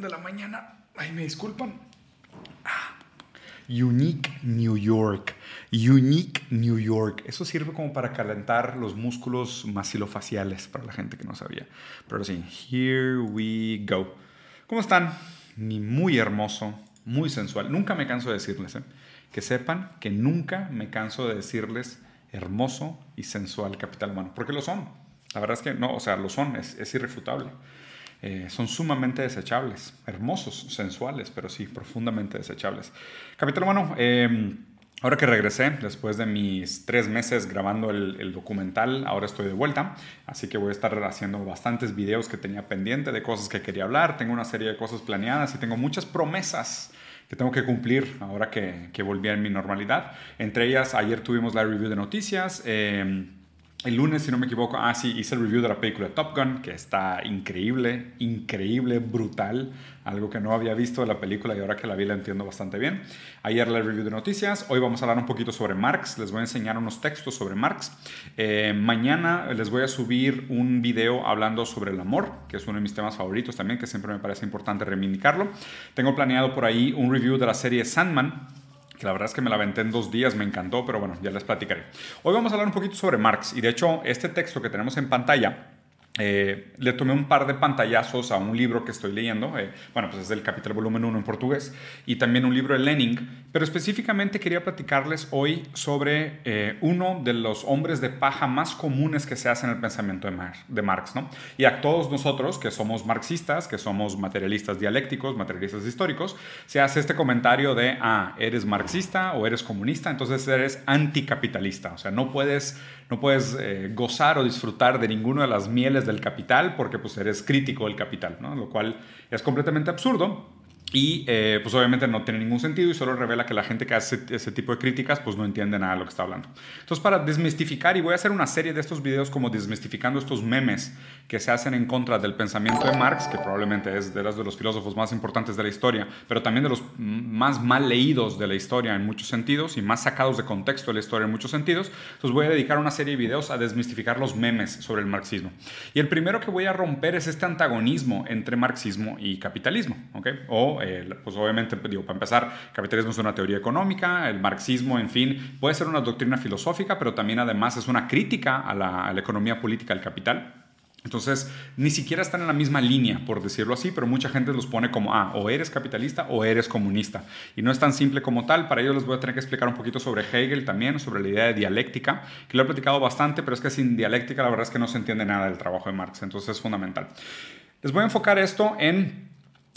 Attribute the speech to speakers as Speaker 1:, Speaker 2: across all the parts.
Speaker 1: de la mañana. Ay, me disculpan. Ah. Unique New York. Unique New York. Eso sirve como para calentar los músculos maxilofaciales para la gente que no sabía. Pero sí, here we go. ¿Cómo están? Muy hermoso, muy sensual. Nunca me canso de decirles, ¿eh? que sepan que nunca me canso de decirles hermoso y sensual capital humano, porque lo son. La verdad es que no, o sea, lo son, es irrefutable. Eh, son sumamente desechables, hermosos, sensuales, pero sí, profundamente desechables. Capital humano, eh, Ahora que regresé, después de mis tres meses grabando el, documental, ahora estoy de vuelta, así que voy a estar haciendo bastantes videos que tenía pendiente de cosas que quería hablar, tengo una serie de cosas planeadas y tengo muchas promesas que tengo que cumplir ahora que, que volví a mi normalidad. Entre ellas, ayer tuvimos la review de noticias. Eh, el lunes, si no me equivoco, ah, sí, hice el review de la película Top Gun, que está increíble, increíble, brutal. Algo que no había visto de la película y ahora que la vi la entiendo bastante bien. Ayer la review de noticias. Hoy vamos a hablar un poquito sobre Marx. Les voy a enseñar unos textos sobre Marx. Eh, mañana les voy a subir un video hablando sobre el amor, que es uno de mis temas favoritos también, que siempre me parece importante reivindicarlo. Tengo planeado por ahí un review de la serie Sandman que la verdad es que me la aventé en dos días, me encantó, pero bueno, ya les platicaré. Hoy vamos a hablar un poquito sobre Marx y de hecho este texto que tenemos en pantalla eh, le tomé un par de pantallazos a un libro que estoy leyendo, eh, bueno, pues es del Capital Volumen 1 en portugués, y también un libro de Lenin, pero específicamente quería platicarles hoy sobre eh, uno de los hombres de paja más comunes que se hace en el pensamiento de, de Marx, ¿no? Y a todos nosotros que somos marxistas, que somos materialistas dialécticos, materialistas históricos, se hace este comentario de, ah, eres marxista o eres comunista, entonces eres anticapitalista, o sea, no puedes no puedes eh, gozar o disfrutar de ninguna de las mieles del capital porque pues eres crítico del capital, ¿no? lo cual es completamente absurdo. Y eh, pues obviamente no tiene ningún sentido y solo revela que la gente que hace ese tipo de críticas pues no entiende nada de lo que está hablando. Entonces para desmistificar, y voy a hacer una serie de estos videos como desmistificando estos memes que se hacen en contra del pensamiento de Marx, que probablemente es de los, de los filósofos más importantes de la historia, pero también de los más mal leídos de la historia en muchos sentidos y más sacados de contexto de la historia en muchos sentidos. Entonces voy a dedicar una serie de videos a desmistificar los memes sobre el marxismo. Y el primero que voy a romper es este antagonismo entre marxismo y capitalismo, ¿ok? O pues obviamente, digo, para empezar, capitalismo es una teoría económica, el marxismo, en fin, puede ser una doctrina filosófica, pero también además es una crítica a la, economía política del capital. Entonces, ni siquiera están en la misma línea, por decirlo así, pero mucha gente los pone como, ah, o eres capitalista o eres comunista. Y no es tan simple como tal. Para ello les voy a tener que explicar un poquito sobre Hegel también, sobre la idea de dialéctica, que lo he platicado bastante, pero es que sin dialéctica la verdad es que no se entiende nada del trabajo de Marx. Entonces es fundamental. Les voy a enfocar esto en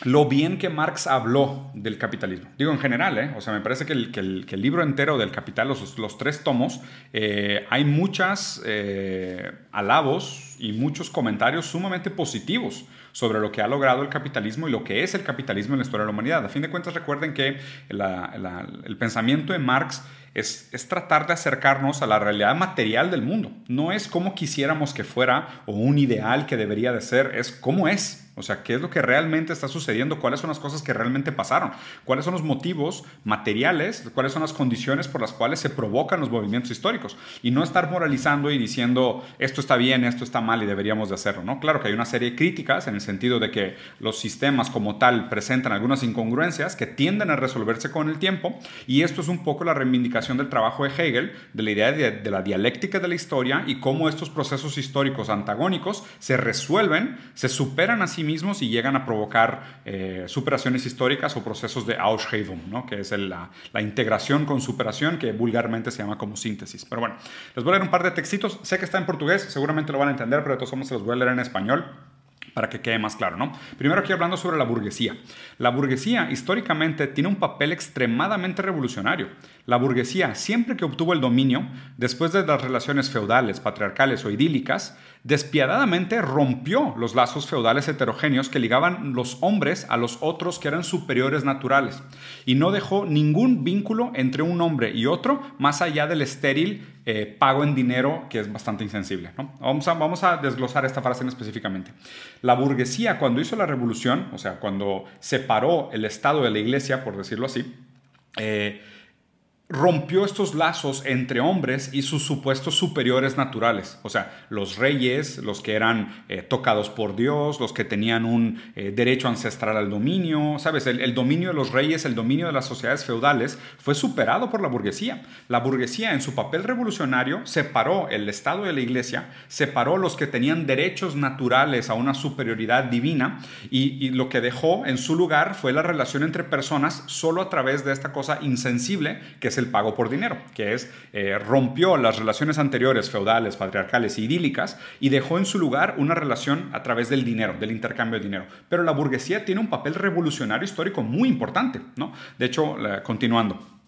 Speaker 1: lo bien que Marx habló del capitalismo. Digo en general, ¿eh? o sea, me parece que el, libro entero del Capital, los, tres tomos, eh, hay muchas eh, alabos y muchos comentarios sumamente positivos sobre lo que ha logrado el capitalismo y lo que es el capitalismo en la historia de la humanidad. A fin de cuentas, recuerden que el pensamiento de Marx es, es, tratar de acercarnos a la realidad material del mundo. No es como quisiéramos que fuera o un ideal que debería de ser, es cómo es. O sea, ¿qué es lo que realmente está sucediendo? ¿Cuáles son las cosas que realmente pasaron? ¿Cuáles son los motivos materiales? ¿Cuáles son las condiciones por las cuales se provocan los movimientos históricos? Y no estar moralizando y diciendo esto está bien, esto está mal y deberíamos de hacerlo, ¿no? Claro que hay una serie de críticas en el sentido de que los sistemas como tal presentan algunas incongruencias que tienden a resolverse con el tiempo y esto es un poco la reivindicación del trabajo de Hegel, de la idea de, de la dialéctica de la historia y cómo estos procesos históricos antagónicos se resuelven, se superan así mismos y llegan a provocar eh, superaciones históricas o procesos de Ausscheidung, ¿no? que es la, la, integración con superación, que vulgarmente se llama como síntesis. Pero bueno, les voy a leer un par de textitos. Sé que está en portugués, seguramente lo van a entender, pero de todos modos se los voy a leer en español para que quede más claro, ¿no? Primero aquí hablando sobre la burguesía. La burguesía históricamente tiene un papel extremadamente revolucionario. La burguesía, siempre que obtuvo el dominio, después de las relaciones feudales, patriarcales o idílicas, despiadadamente rompió los lazos feudales heterogéneos que ligaban los hombres a los otros que eran superiores naturales y no dejó ningún vínculo entre un hombre y otro más allá del estéril eh, pago en dinero que es bastante insensible. Vamos, a, desglosar esta frase específicamente. La burguesía cuando hizo la revolución, o sea, cuando separó el Estado de la Iglesia, por decirlo así, eh, rompió estos lazos entre hombres y sus supuestos superiores naturales. O sea, los reyes, los que eran eh, tocados por Dios, los que tenían un eh, derecho ancestral al dominio, ¿sabes? El, dominio de los reyes, el dominio de las sociedades feudales fue superado por la burguesía. La burguesía en su papel revolucionario separó el Estado de la Iglesia, separó los que tenían derechos naturales a una superioridad divina y, y lo que dejó en su lugar fue la relación entre personas solo a través de esta cosa insensible que es el pago por dinero, que es eh, rompió las relaciones anteriores feudales, patriarcales e idílicas y dejó en su lugar una relación a través del dinero, del intercambio de dinero. Pero la burguesía tiene un papel revolucionario histórico muy importante, ¿no? De hecho, continuando,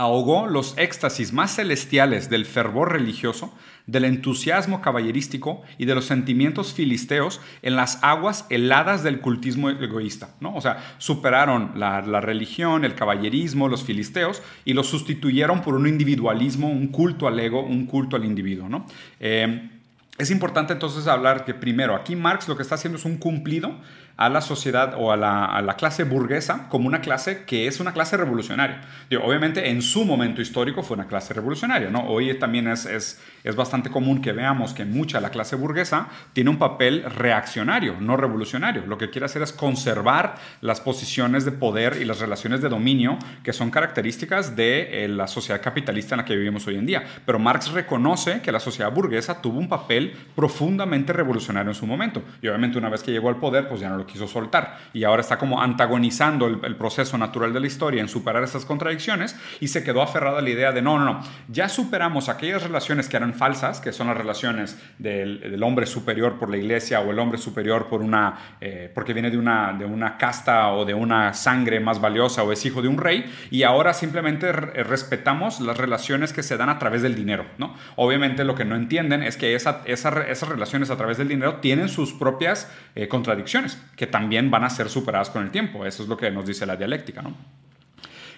Speaker 1: ahogó los éxtasis más celestiales del fervor religioso, del entusiasmo caballerístico y de los sentimientos filisteos en las aguas heladas del cultismo egoísta. ¿no? O sea, superaron la, religión, el caballerismo, los filisteos y los sustituyeron por un individualismo, un culto al ego, un culto al individuo. ¿no? Eh, es importante entonces hablar que primero, aquí Marx lo que está haciendo es un cumplido a la sociedad o a la, clase burguesa como una clase que es una clase revolucionaria. obviamente en su momento histórico fue una clase revolucionaria, ¿no? Hoy también es, es, es bastante común que veamos que mucha de la clase burguesa tiene un papel reaccionario, no revolucionario. Lo que quiere hacer es conservar las posiciones de poder y las relaciones de dominio que son características de eh, la sociedad capitalista en la que vivimos hoy en día. Pero Marx reconoce que la sociedad burguesa tuvo un papel profundamente revolucionario en su momento. Y obviamente una vez que llegó al poder, pues ya no lo quiso soltar y ahora está como antagonizando el, proceso natural de la historia en superar esas contradicciones y se quedó aferrado a la idea de no, no, no, ya superamos aquellas relaciones que eran falsas, que son las relaciones del, hombre superior por la iglesia o el hombre superior por una, eh, porque viene de una, de una casta o de una sangre más valiosa o es hijo de un rey y ahora simplemente respetamos las relaciones que se dan a través del dinero, ¿no? Obviamente lo que no entienden es que esa, esas relaciones a través del dinero tienen sus propias eh, contradicciones que también van a ser superadas con el tiempo. Eso es lo que nos dice la dialéctica.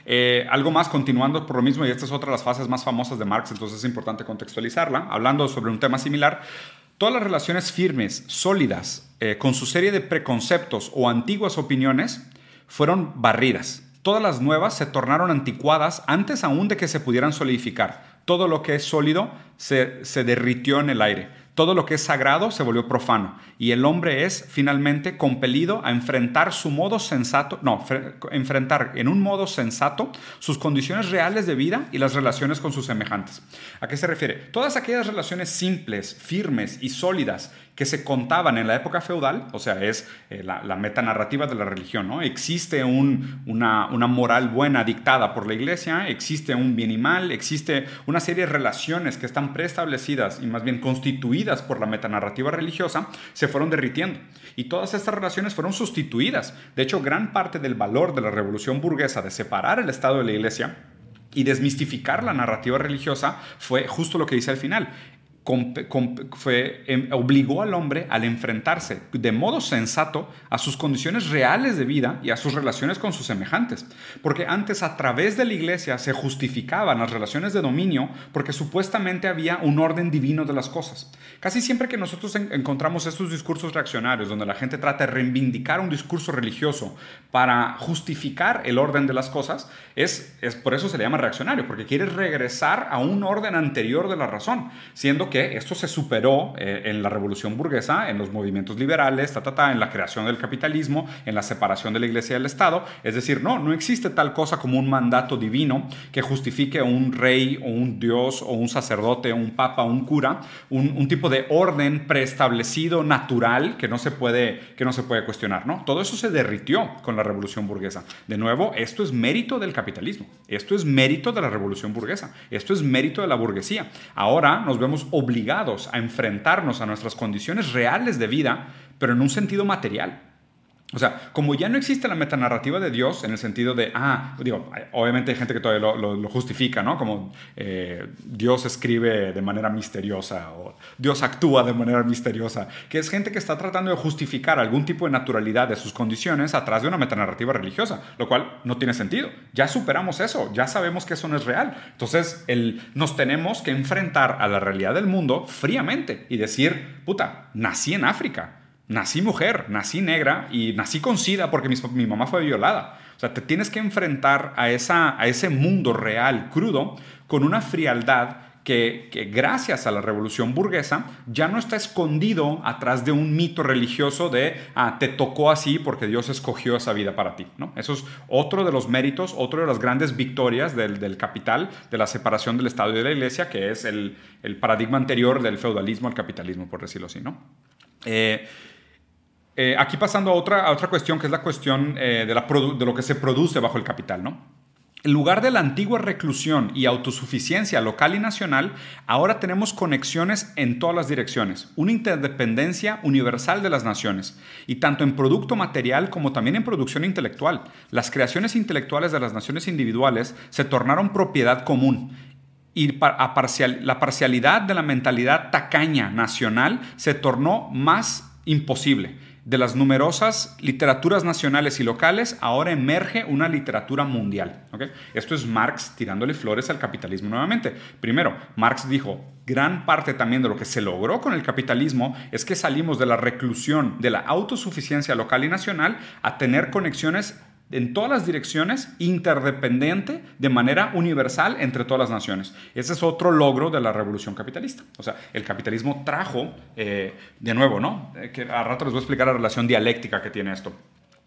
Speaker 1: Eh, algo más, continuando por lo mismo, y esta es otra de las fases más famosas de Marx, entonces es importante contextualizarla. Hablando sobre un tema similar, todas las relaciones firmes, sólidas, eh, con su serie de preconceptos o antiguas opiniones, fueron barridas. Todas las nuevas se tornaron anticuadas antes aún de que se pudieran solidificar. Todo lo que es sólido se, se derritió en el aire. Todo lo que es sagrado se volvió profano y el hombre es finalmente compelido a enfrentar su modo sensato, no, enfrentar en un modo sensato sus condiciones reales de vida y las relaciones con sus semejantes. ¿A qué se refiere? Todas aquellas relaciones simples, firmes y sólidas que se contaban en la época feudal, o sea, es eh, la, metanarrativa de la religión, ¿no? Existe una, una, moral buena dictada por la iglesia, existe un bien y mal, existe una serie de relaciones que están preestablecidas y más bien constituidas por la metanarrativa religiosa, se fueron derritiendo. Y todas estas relaciones fueron sustituidas. De hecho, gran parte del valor de la revolución burguesa de separar el Estado de la iglesia y desmistificar la narrativa religiosa fue justo lo que dice al final fue, em, obligó al hombre al enfrentarse de modo sensato a sus condiciones reales de vida y a sus relaciones con sus semejantes. Porque antes a través de la iglesia se justificaban las relaciones de dominio porque supuestamente había un orden divino de las cosas. Casi siempre que nosotros encontramos estos discursos reaccionarios donde la gente trata de reivindicar un discurso religioso para justificar el orden de las cosas, es, es por eso se le llama reaccionario, porque quiere regresar a un orden anterior de la razón, siendo que esto se superó eh, en la revolución burguesa, en los movimientos liberales, ta, en la creación del capitalismo, en la separación de la iglesia del Estado. Es decir, no, no existe tal cosa como un mandato divino que justifique un rey o un dios o un sacerdote, un papa, un cura, un, tipo de orden preestablecido, natural, que no se puede, que no se puede cuestionar. ¿no? Todo eso se derritió con la revolución burguesa. De nuevo, esto es mérito del capitalismo, esto es mérito de la revolución burguesa, esto es mérito de la burguesía. Ahora nos vemos obligados a enfrentarnos a nuestras condiciones reales de vida, pero en un sentido material. O sea, como ya no existe la metanarrativa de Dios en el sentido de, ah, digo, obviamente hay gente que todavía lo, justifica, ¿no? Como eh, Dios escribe de manera misteriosa o Dios actúa de manera misteriosa, que es gente que está tratando de justificar algún tipo de naturalidad de sus condiciones atrás de una metanarrativa religiosa, lo cual no tiene sentido. Ya superamos eso, ya sabemos que eso no es real. Entonces, nos tenemos que enfrentar a la realidad del mundo fríamente y decir, puta, nací en África nací mujer, nací negra y nací con SIDA porque mi, mi mamá fue violada. O sea, te tienes que enfrentar a, esa, a ese mundo real, crudo, con una frialdad que, gracias a la revolución burguesa ya no está escondido atrás de un mito religioso de, ah, te tocó así porque Dios escogió esa vida para ti. ¿no? Eso es otro de los méritos, otro de las grandes victorias del, capital, de la separación del Estado y de la Iglesia, que es el, paradigma anterior del feudalismo al capitalismo, por decirlo así. ¿no? Eh, eh, aquí pasando a otra, a otra cuestión, que es la cuestión eh, de, lo que se produce bajo el capital. ¿no? En lugar de la antigua reclusión y autosuficiencia local y nacional, ahora tenemos conexiones en todas las direcciones, una interdependencia universal de las naciones, y tanto en producto material como también en producción intelectual. Las creaciones intelectuales de las naciones individuales se tornaron propiedad común y la parcialidad de la mentalidad tacaña nacional se tornó más imposible de las numerosas literaturas nacionales y locales, ahora emerge una literatura mundial. Esto es Marx tirándole flores al capitalismo nuevamente. Primero, Marx dijo, gran parte también de lo que se logró con el capitalismo es que salimos de la reclusión, de la autosuficiencia local y nacional, a tener conexiones en todas las direcciones, interdependiente, de manera universal entre todas las naciones. Ese es otro logro de la revolución capitalista. O sea, el capitalismo trajo, eh, de nuevo, ¿no? Eh, que a rato les voy a explicar la relación dialéctica que tiene esto.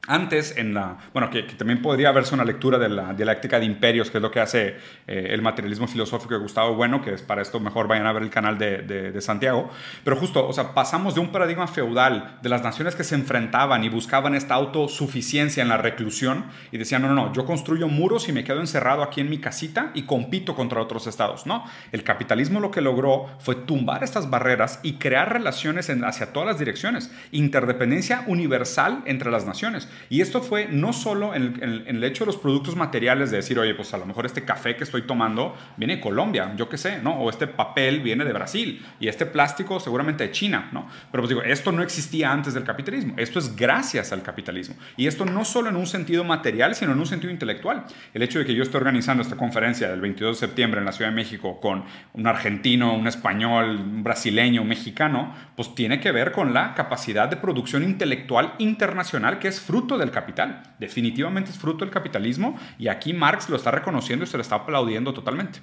Speaker 1: Antes, en la, bueno, que, también podría verse una lectura de la dialéctica de imperios, que es lo que hace eh, el materialismo filosófico de Gustavo Bueno, que es para esto mejor vayan a ver el canal de, de, Santiago. Pero justo, o sea, pasamos de un paradigma feudal de las naciones que se enfrentaban y buscaban esta autosuficiencia en la reclusión y decían, no, no, no, yo construyo muros y me quedo encerrado aquí en mi casita y compito contra otros estados. No, el capitalismo lo que logró fue tumbar estas barreras y crear relaciones en, hacia todas las direcciones, interdependencia universal entre las naciones. Y esto fue no solo en el, hecho de los productos materiales, de decir, oye, pues a lo mejor este café que estoy tomando viene de Colombia, yo qué sé, ¿no? O este papel viene de Brasil y este plástico seguramente de China, ¿no? Pero pues digo, esto no existía antes del capitalismo, esto es gracias al capitalismo. Y esto no solo en un sentido material, sino en un sentido intelectual. El hecho de que yo esté organizando esta conferencia del 22 de septiembre en la Ciudad de México con un argentino, un español, un brasileño, un mexicano, pues tiene que ver con la capacidad de producción intelectual internacional que es fruto del capital. Definitivamente es fruto del capitalismo y aquí Marx lo está reconociendo y se lo está aplaudiendo totalmente.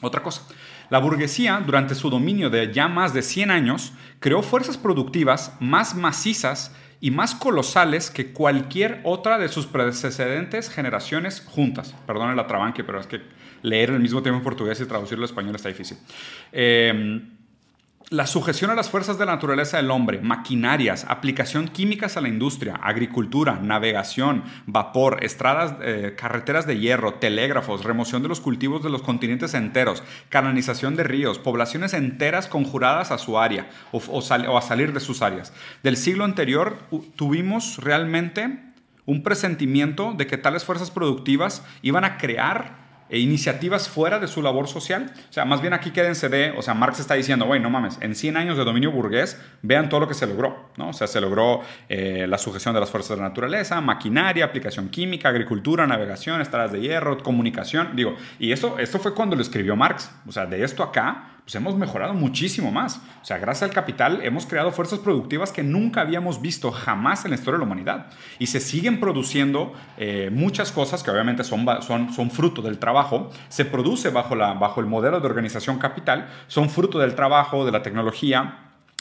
Speaker 1: Otra cosa, la burguesía durante su dominio de ya más de 100 años creó fuerzas productivas más macizas y más colosales que cualquier otra de sus precedentes generaciones juntas. Perdone la trabanque, pero es que leer al mismo tiempo en portugués y traducirlo al español está difícil. Eh, la sujeción a las fuerzas de la naturaleza del hombre, maquinarias, aplicación químicas a la industria, agricultura, navegación, vapor, estradas, eh, carreteras de hierro, telégrafos, remoción de los cultivos de los continentes enteros, canalización de ríos, poblaciones enteras conjuradas a su área o, o a salir de sus áreas. Del siglo anterior tuvimos realmente un presentimiento de que tales fuerzas productivas iban a crear e iniciativas fuera de su labor social. O sea, más bien aquí quédense de, o sea, Marx está diciendo, güey, no mames, en 100 años de dominio burgués, vean todo lo que se logró, ¿no? O sea, se logró eh, la sujeción de las fuerzas de la naturaleza, maquinaria, aplicación química, agricultura, navegación, estradas de hierro, comunicación, digo, y esto, esto fue cuando lo escribió Marx. O sea, de esto acá, pues hemos mejorado muchísimo más. O sea, gracias al capital hemos creado fuerzas productivas que nunca habíamos visto jamás en la historia de la humanidad. Y se siguen produciendo eh, muchas cosas que obviamente son, son, son fruto del trabajo. Se produce bajo, la, bajo el modelo de organización capital, son fruto del trabajo, de la tecnología,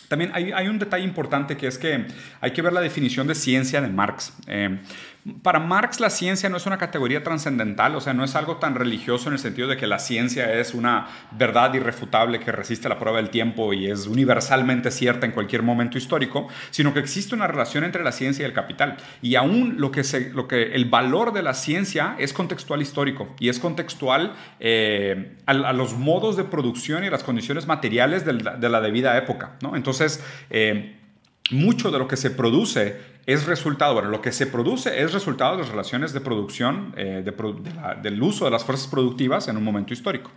Speaker 1: también hay, hay, un detalle importante que es que hay que ver la definición de ciencia de Marx. Eh, para Marx la ciencia no es una categoría trascendental, o sea, no es algo tan religioso en el sentido de que la ciencia es una verdad irrefutable que resiste la prueba del tiempo y es universalmente cierta en cualquier momento histórico, sino que existe una relación entre la ciencia y el capital. Y aún lo que, se, lo que el valor de la ciencia es contextual histórico y es contextual eh, a, los modos de producción y las condiciones materiales de la, de la debida época. ¿no? Entonces, eh, mucho de lo que se produce es resultado, bueno, lo que se produce es resultado de las relaciones de producción, eh, del uso de las fuerzas productivas en un momento histórico.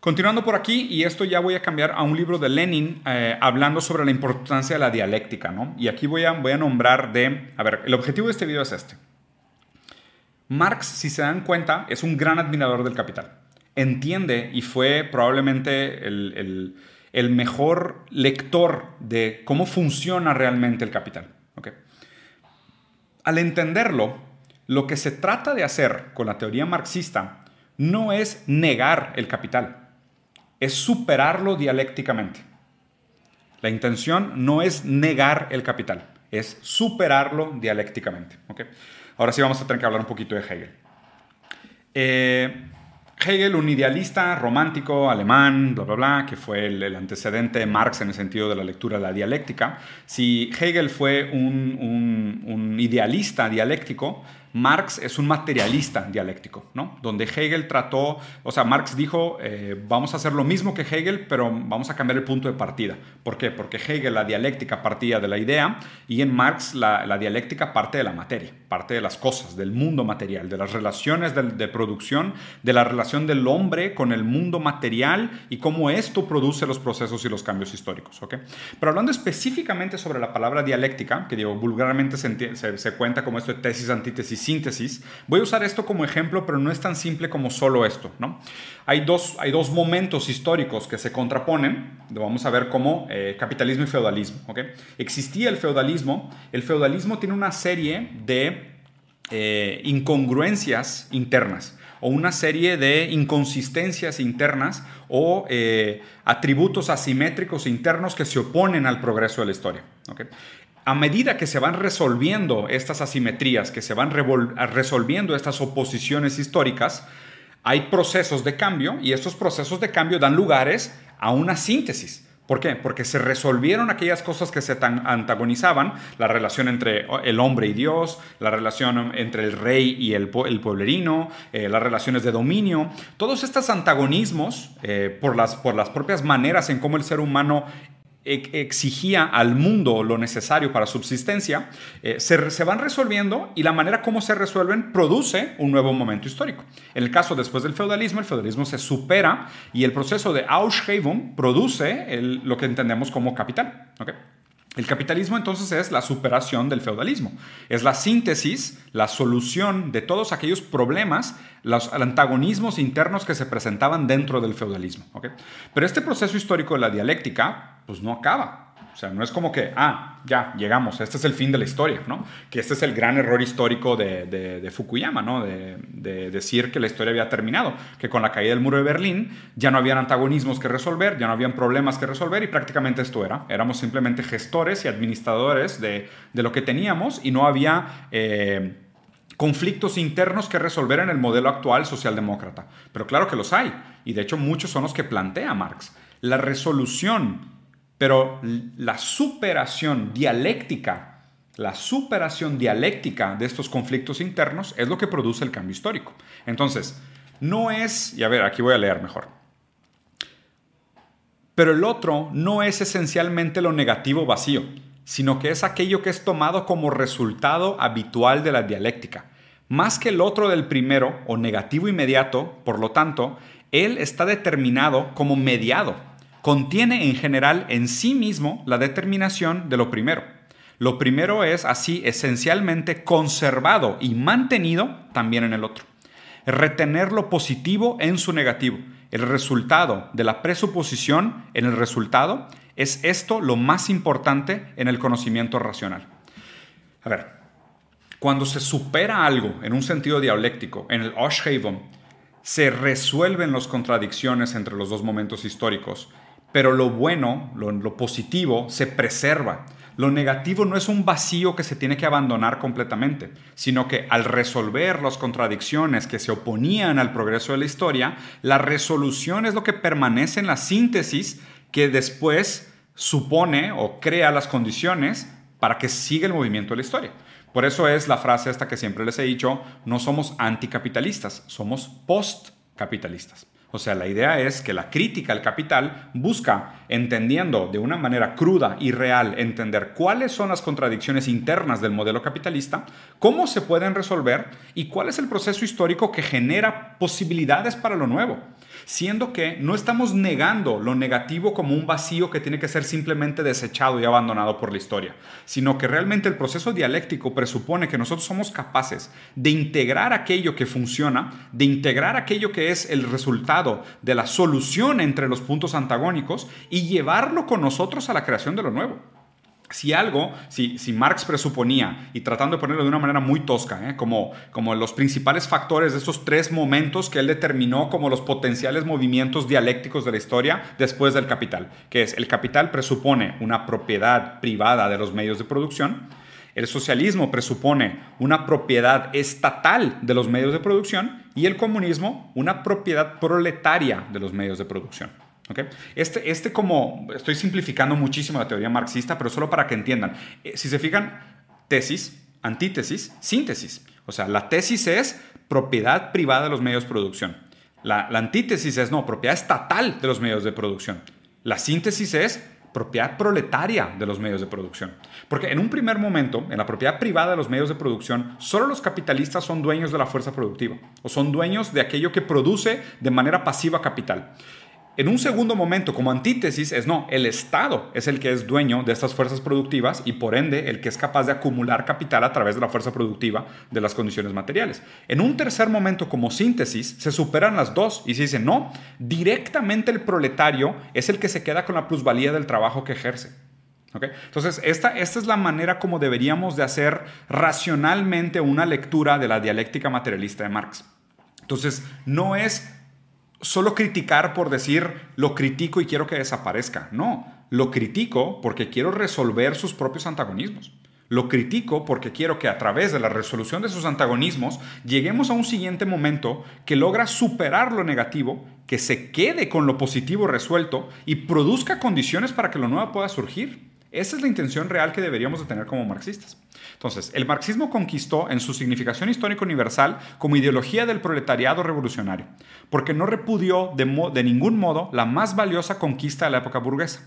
Speaker 1: Continuando por aquí, y esto ya voy a cambiar a un libro de Lenin eh, hablando sobre la importancia de la dialéctica, ¿no? Y aquí voy a, voy a nombrar de, a ver, el objetivo de este video es este. Marx, si se dan cuenta, es un gran admirador del capital. Entiende y fue probablemente el el mejor lector de cómo funciona realmente el capital. Al entenderlo, lo que se trata de hacer con la teoría marxista no es negar el capital, es superarlo dialécticamente. La intención no es negar el capital, es superarlo dialécticamente. Ahora sí vamos a tener que hablar un poquito de Hegel. Eh, Hegel, un idealista romántico alemán, bla, bla, bla, que fue el, antecedente de Marx en el sentido de la lectura de la dialéctica. Si Hegel fue un idealista dialéctico, Marx es un materialista dialéctico, ¿no? Donde Hegel trató, o sea, Marx dijo, eh, vamos a hacer lo mismo que Hegel, pero vamos a cambiar el punto de partida. ¿Por qué? Porque Hegel, la dialéctica partía de la idea y en Marx la, dialéctica parte de la materia, parte de las cosas, del mundo material, de las relaciones de, producción, de la relación del hombre con el mundo material y cómo esto produce los procesos y los cambios históricos, ¿ok? Pero hablando específicamente sobre la palabra dialéctica, que digo, vulgarmente se, se, se cuenta como esto de tesis, antítesis, síntesis. Voy a usar esto como ejemplo, pero no es tan simple como solo esto. ¿no? Hay, dos, hay dos momentos históricos que se contraponen. Vamos a ver cómo eh, capitalismo y feudalismo. ¿okay? Existía el feudalismo. El feudalismo tiene una serie de eh, incongruencias internas o una serie de inconsistencias internas o eh, atributos asimétricos internos que se oponen al progreso de la historia. A medida que se van resolviendo estas asimetrías, que se van resolviendo estas oposiciones históricas, hay procesos de cambio y estos procesos de cambio dan lugares a una síntesis. ¿Por qué? Porque se resolvieron aquellas cosas que se antagonizaban, la relación entre el hombre y Dios, la relación entre el rey y el, pueblerino, eh, las relaciones de dominio, todos estos antagonismos eh, por, las, por las propias maneras en cómo el ser humano exigía al mundo lo necesario para subsistencia, eh, se, van resolviendo y la manera como se resuelven produce un nuevo momento histórico. En el caso después del feudalismo, el feudalismo se supera y el proceso de Aushevung produce lo que entendemos como capital. El capitalismo entonces es la superación del feudalismo, es la síntesis, la solución de todos aquellos problemas, los antagonismos internos que se presentaban dentro del feudalismo. Pero este proceso histórico de la dialéctica pues no acaba. O sea, no es como que, ah, ya, llegamos, este es el fin de la historia, ¿no? Que este es el gran error histórico de, Fukuyama, ¿no? De, decir que la historia había terminado, que con la caída del muro de Berlín ya no habían antagonismos que resolver, ya no habían problemas que resolver y prácticamente esto era. Éramos simplemente gestores y administradores de, lo que teníamos y no había... Eh, conflictos internos que resolver en el modelo actual socialdemócrata. Pero claro que los hay, y de hecho muchos son los que plantea Marx. La resolución pero la superación dialéctica, la superación dialéctica de estos conflictos internos es lo que produce el cambio histórico. Entonces, no es, y a ver, aquí voy a leer mejor. Pero el otro no es esencialmente lo negativo vacío, sino que es aquello que es tomado como resultado habitual de la dialéctica. Más que el otro del primero o negativo inmediato, por lo tanto, él está determinado como mediado contiene en general en sí mismo la determinación de lo primero. Lo primero es así esencialmente conservado y mantenido también en el otro. Retener lo positivo en su negativo. El resultado de la presuposición en el resultado es esto lo más importante en el conocimiento racional. A ver, cuando se supera algo en un sentido dialéctico, en el Oshhaven, se resuelven las contradicciones entre los dos momentos históricos pero lo bueno, lo, positivo, se preserva. Lo negativo no es un vacío que se tiene que abandonar completamente, sino que al resolver las contradicciones que se oponían al progreso de la historia, la resolución es lo que permanece en la síntesis que después supone o crea las condiciones para que siga el movimiento de la historia. Por eso es la frase esta que siempre les he dicho, no somos anticapitalistas, somos postcapitalistas. O sea, la idea es que la crítica al capital busca, entendiendo de una manera cruda y real, entender cuáles son las contradicciones internas del modelo capitalista, cómo se pueden resolver y cuál es el proceso histórico que genera posibilidades para lo nuevo. Siendo que no estamos negando lo negativo como un vacío que tiene que ser simplemente desechado y abandonado por la historia, sino que realmente el proceso dialéctico presupone que nosotros somos capaces de integrar aquello que funciona, de integrar aquello que es el resultado de la solución entre los puntos antagónicos y llevarlo con nosotros a la creación de lo nuevo si algo, si, si, Marx presuponía, y tratando de ponerlo de una manera muy tosca, ¿eh? como, como los principales factores de esos tres momentos que él determinó como los potenciales movimientos dialécticos de la historia después del capital, que es el capital presupone una propiedad privada de los medios de producción, el socialismo presupone una propiedad estatal de los medios de producción y el comunismo una propiedad proletaria de los medios de producción. Este, este como, estoy simplificando muchísimo la teoría marxista, pero solo para que entiendan. Eh, si se fijan, tesis, antítesis, síntesis. O sea, la tesis es propiedad privada de los medios de producción. La, la antítesis es, no, propiedad estatal de los medios de producción. La síntesis es propiedad proletaria de los medios de producción. Porque en un primer momento, en la propiedad privada de los medios de producción, solo los capitalistas son dueños de la fuerza productiva o son dueños de aquello que produce de manera pasiva capital. En un segundo momento, como antítesis, es no, el Estado es el que es dueño de estas fuerzas productivas y por ende el que es capaz de acumular capital a través de la fuerza productiva de las condiciones materiales. En un tercer momento, como síntesis, se superan las dos y se dice, no, directamente el proletario es el que se queda con la plusvalía del trabajo que ejerce. Entonces, esta, esta es la manera como deberíamos de hacer racionalmente una lectura de la dialéctica materialista de Marx. Entonces, no es solo criticar por decir lo critico y quiero que desaparezca. No, lo critico porque quiero resolver sus propios antagonismos. Lo critico porque quiero que a través de la resolución de sus antagonismos lleguemos a un siguiente momento que logra superar lo negativo, que se quede con lo positivo resuelto y produzca condiciones para que lo nuevo pueda surgir. Esa es la intención real que deberíamos de tener como marxistas. Entonces, el marxismo conquistó en su significación histórica universal como ideología del proletariado revolucionario, porque no repudió de, de ningún modo la más valiosa conquista de la época burguesa.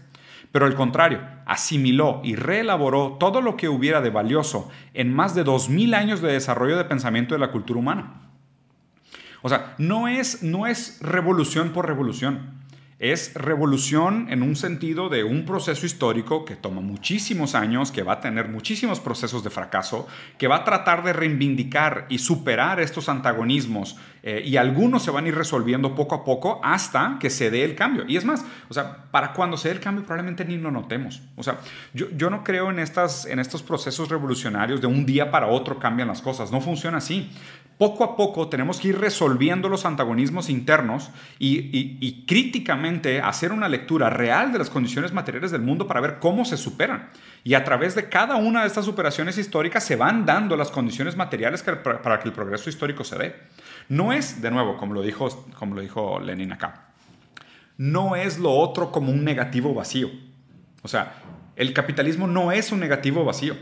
Speaker 1: Pero al contrario, asimiló y reelaboró todo lo que hubiera de valioso en más de 2.000 años de desarrollo de pensamiento de la cultura humana. O sea, no es, no es revolución por revolución es revolución en un sentido de un proceso histórico que toma muchísimos años, que va a tener muchísimos procesos de fracaso, que va a tratar de reivindicar y superar estos antagonismos eh, y algunos se van a ir resolviendo poco a poco hasta que se dé el cambio. Y es más, o sea, para cuando se dé el cambio probablemente ni lo notemos. O sea, yo, yo no creo en, estas, en estos procesos revolucionarios de un día para otro cambian las cosas. No funciona así poco a poco tenemos que ir resolviendo los antagonismos internos y, críticamente hacer una lectura real de las condiciones materiales del mundo para ver cómo se superan. Y a través de cada una de estas superaciones históricas se van dando las condiciones materiales para que el progreso histórico se dé. No es, de nuevo, como lo dijo, Lenin acá, no es lo otro como un negativo vacío. O sea, el capitalismo no es un negativo vacío.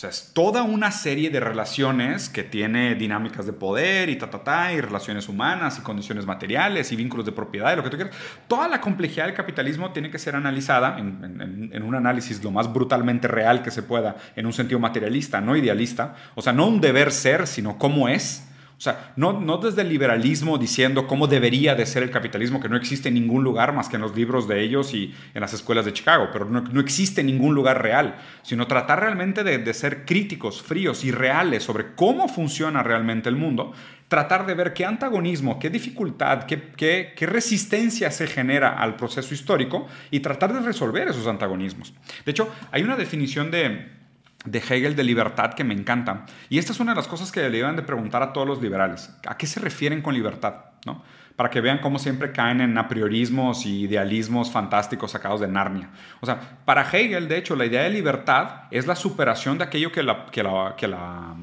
Speaker 1: O sea, es toda una serie de relaciones que tiene dinámicas de poder y ta, ta, ta, y relaciones humanas y condiciones materiales y vínculos de propiedad y lo que tú quieras. Toda la complejidad del capitalismo tiene que ser analizada en, en, un análisis lo más brutalmente real que se pueda, en un sentido materialista, no idealista. O sea, no un deber ser, sino cómo es o sea, no, no desde el liberalismo diciendo cómo debería de ser el capitalismo, que no existe en ningún lugar más que en los libros de ellos y en las escuelas de Chicago, pero no, no existe ningún lugar real, sino tratar realmente de, ser críticos, fríos y reales sobre cómo funciona realmente el mundo, tratar de ver qué antagonismo, qué dificultad, qué, qué resistencia se genera al proceso histórico y tratar de resolver esos antagonismos. De hecho, hay una definición de de Hegel de libertad que me encanta. Y esta es una de las cosas que le deben de preguntar a todos los liberales. ¿A qué se refieren con libertad? ¿No? Para que vean cómo siempre caen en apriorismos y idealismos fantásticos sacados de Narnia. O sea, para Hegel, de hecho, la idea de libertad es la superación de aquello que la, que la, que la,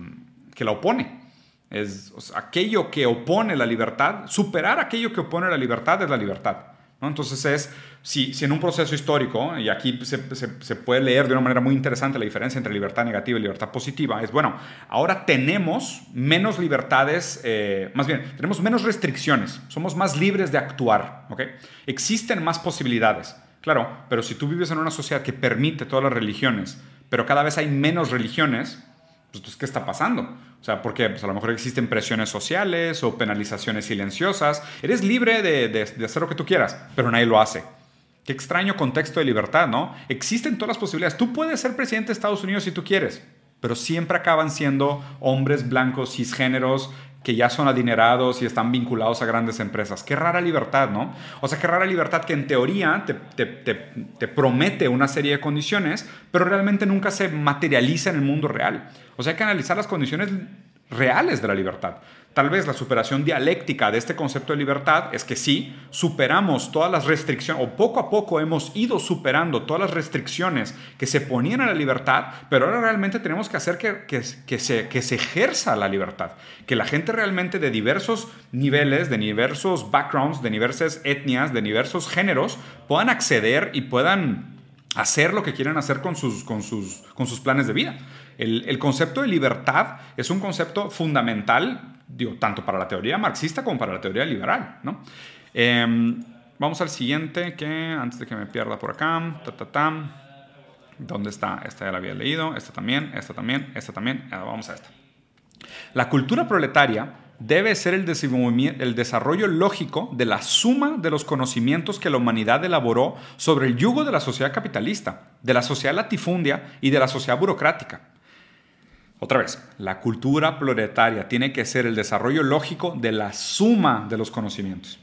Speaker 1: que la opone. Es aquello que opone la libertad, superar aquello que opone la libertad es la libertad. Entonces es, si, en un proceso histórico, y aquí se, se, puede leer de una manera muy interesante la diferencia entre libertad negativa y libertad positiva, es, bueno, ahora tenemos menos libertades, eh, más bien, tenemos menos restricciones, somos más libres de actuar, ¿ok? Existen más posibilidades, claro, pero si tú vives en una sociedad que permite todas las religiones, pero cada vez hay menos religiones, Pues, entonces, ¿qué está pasando? O sea, porque pues, a lo mejor existen presiones sociales o penalizaciones silenciosas. Eres libre de, de hacer lo que tú quieras, pero nadie lo hace. Qué extraño contexto de libertad, ¿no? Existen todas las posibilidades. Tú puedes ser presidente de Estados Unidos si tú quieres, pero siempre acaban siendo hombres blancos, cisgéneros, que ya son adinerados y están vinculados a grandes empresas. Qué rara libertad, ¿no? O sea, qué rara libertad que en teoría te, te, promete una serie de condiciones, pero realmente nunca se materializa en el mundo real. O sea, hay que analizar las condiciones reales de la libertad. Tal vez la superación dialéctica de este concepto de libertad es que sí, superamos todas las restricciones, o poco a poco hemos ido superando todas las restricciones que se ponían a la libertad, pero ahora realmente tenemos que hacer que, que, se, que se ejerza la libertad, que la gente realmente de diversos niveles, de diversos backgrounds, de diversas etnias, de diversos géneros, puedan acceder y puedan hacer lo que quieren hacer con sus, con sus, con sus planes de vida. El, concepto de libertad es un concepto fundamental digo, tanto para la teoría marxista como para la teoría liberal, ¿no? Em, vamos al siguiente, que antes de que me pierda por acá, ta, ¿dónde está? Esta ya la había leído, esta también, esta también, esta también, vamos a esta. La cultura proletaria debe ser el desarrollo lógico de la suma de los conocimientos que la humanidad elaboró sobre el yugo de la sociedad capitalista, de la sociedad latifundia y de la sociedad burocrática. Otra vez, la cultura proletaria tiene que ser el desarrollo lógico de la suma de los conocimientos.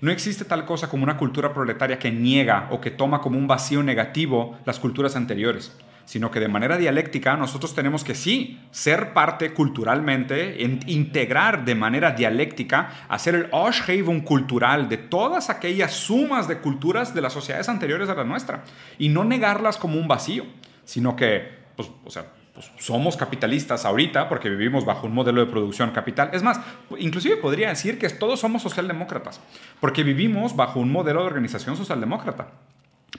Speaker 1: No existe tal cosa como una cultura proletaria que niega o que toma como un vacío negativo las culturas anteriores, sino que de manera dialéctica nosotros tenemos que sí ser parte culturalmente, integrar de manera dialéctica, hacer el Oshhaven cultural de todas aquellas sumas de culturas de las sociedades anteriores a la nuestra y no negarlas como un vacío, sino que, pues, o sea, pues, somos capitalistas ahorita porque vivimos bajo un modelo de producción capital. Es más, inclusive podría decir que todos somos socialdemócratas porque vivimos bajo un modelo de organización socialdemócrata.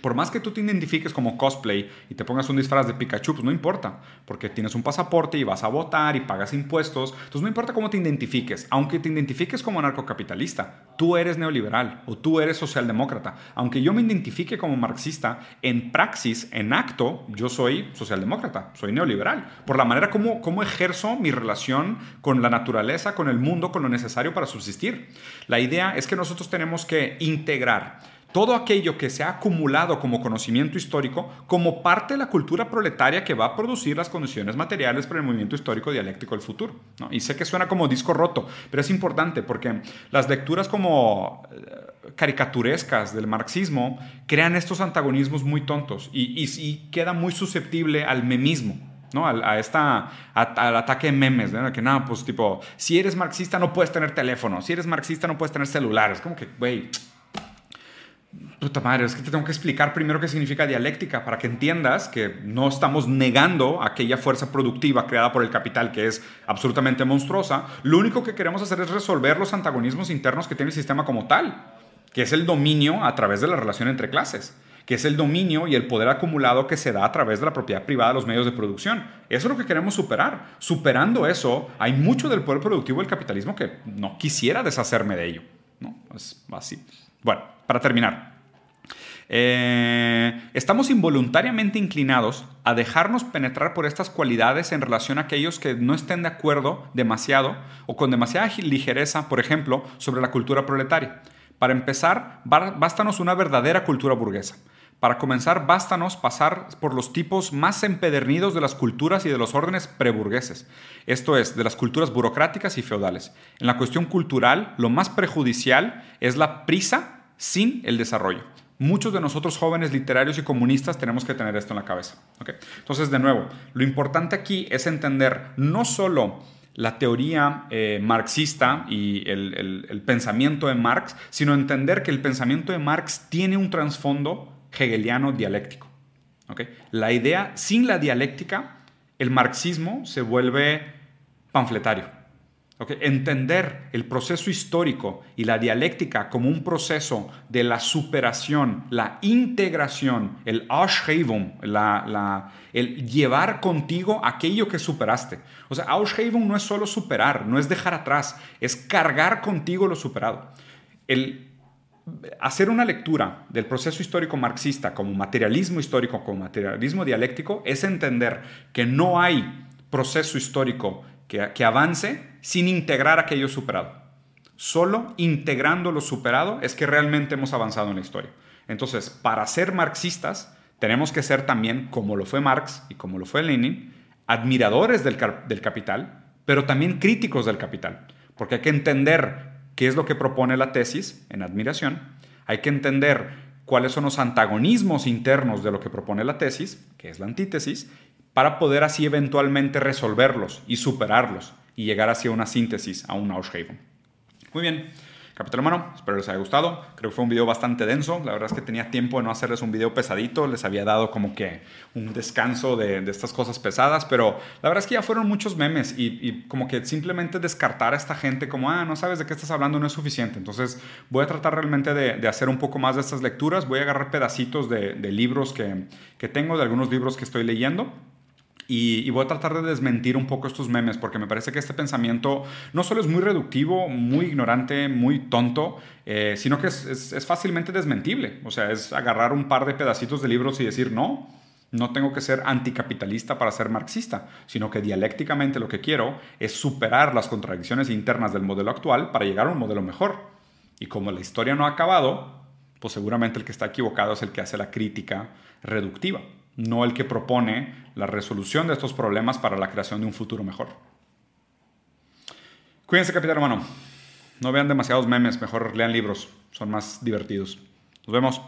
Speaker 1: Por más que tú te identifiques como cosplay y te pongas un disfraz de Pikachu, pues no importa, porque tienes un pasaporte y vas a votar y pagas impuestos. Entonces no importa cómo te identifiques, aunque te identifiques como narcocapitalista, tú eres neoliberal o tú eres socialdemócrata. Aunque yo me identifique como marxista, en praxis, en acto, yo soy socialdemócrata, soy neoliberal, por la manera como, como ejerzo mi relación con la naturaleza, con el mundo, con lo necesario para subsistir. La idea es que nosotros tenemos que integrar todo aquello que se ha acumulado como conocimiento histórico como parte de la cultura proletaria que va a producir las condiciones materiales para el movimiento histórico dialéctico del futuro. Y sé que suena como disco roto, pero es importante porque las lecturas como eh, caricaturescas del marxismo crean estos antagonismos muy tontos y, queda muy susceptible al memismo. ¿no? Al ataque de memes, que nada, pues tipo, si eres marxista no puedes tener teléfono, si eres marxista no puedes tener celulares, como que, güey, Puta madre, es que te tengo que explicar primero qué significa dialéctica para que entiendas que no estamos negando aquella fuerza productiva creada por el capital que es absolutamente monstruosa. Lo único que queremos hacer es resolver los antagonismos internos que tiene el sistema como tal, que es el dominio a través de la relación entre clases que es el dominio y el poder acumulado que se da a través de la propiedad privada de los medios de producción. Eso es lo que queremos superar. Superando eso, hay mucho del poder productivo del capitalismo que no quisiera deshacerme de ello. ¿no? Es así. Bueno, para terminar, eh, estamos involuntariamente inclinados a dejarnos penetrar por estas cualidades en relación a aquellos que no estén de acuerdo demasiado o con demasiada ligereza, por ejemplo, sobre la cultura proletaria. Para empezar, bástanos una verdadera cultura burguesa. Para comenzar, bástanos pasar por los tipos más empedernidos de las culturas y de los órdenes preburgueses, esto es, de las culturas burocráticas y feudales. En la cuestión cultural, lo más prejudicial es la prisa sin el desarrollo. Muchos de nosotros jóvenes literarios y comunistas tenemos que tener esto en la cabeza. Entonces, de nuevo, lo importante aquí es entender no solo la teoría eh, marxista y el, pensamiento de Marx, sino entender que el pensamiento de Marx tiene un trasfondo hegeliano dialéctico. La idea, sin la dialéctica, el marxismo se vuelve panfletario. Entender el proceso histórico y la dialéctica como un proceso de la superación, la integración, el Aushevung, la, el llevar contigo aquello que superaste. O sea, Aushevung no es solo superar, no es dejar atrás, es cargar contigo lo superado. El hacer una lectura del proceso histórico marxista como materialismo histórico, como materialismo dialéctico, es entender que no hay proceso histórico que, avance sin integrar aquello superado. Solo integrando lo superado es que realmente hemos avanzado en la historia. Entonces, para ser marxistas, tenemos que ser también, como lo fue Marx y como lo fue Lenin, admiradores del, del capital, pero también críticos del capital. Porque hay que entender qué es lo que propone la tesis en admiración, hay que entender cuáles son los antagonismos internos de lo que propone la tesis, que es la antítesis, para poder así eventualmente resolverlos y superarlos y llegar hacia una síntesis, a un Aushaven. Muy bien. Capital Humano, espero les haya gustado. Creo que fue un video bastante denso. La verdad es que tenía tiempo de no hacerles un video pesadito. Les había dado como que un descanso de, estas cosas pesadas. Pero la verdad es que ya fueron muchos memes y, como que simplemente descartar a esta gente como, ah, no sabes de qué estás hablando, no es suficiente. Entonces voy a tratar realmente de, hacer un poco más de estas lecturas. Voy a agarrar pedacitos de, libros que tengo, de algunos libros que estoy leyendo y, voy a tratar de desmentir un poco estos memes porque me parece que este pensamiento no solo es muy reductivo, muy ignorante, muy tonto, eh, sino que es, fácilmente desmentible. O sea, es agarrar un par de pedacitos de libros y decir, no, no tengo que ser anticapitalista para ser marxista, sino que dialécticamente lo que quiero es superar las contradicciones internas del modelo actual para llegar a un modelo mejor. Y como la historia no ha acabado, pues seguramente el que está equivocado es el que hace la crítica reductiva no el que propone la resolución de estos problemas para la creación de un futuro mejor. Cuídense, capitán hermano. No vean demasiados memes, mejor lean libros, son más divertidos. Nos vemos.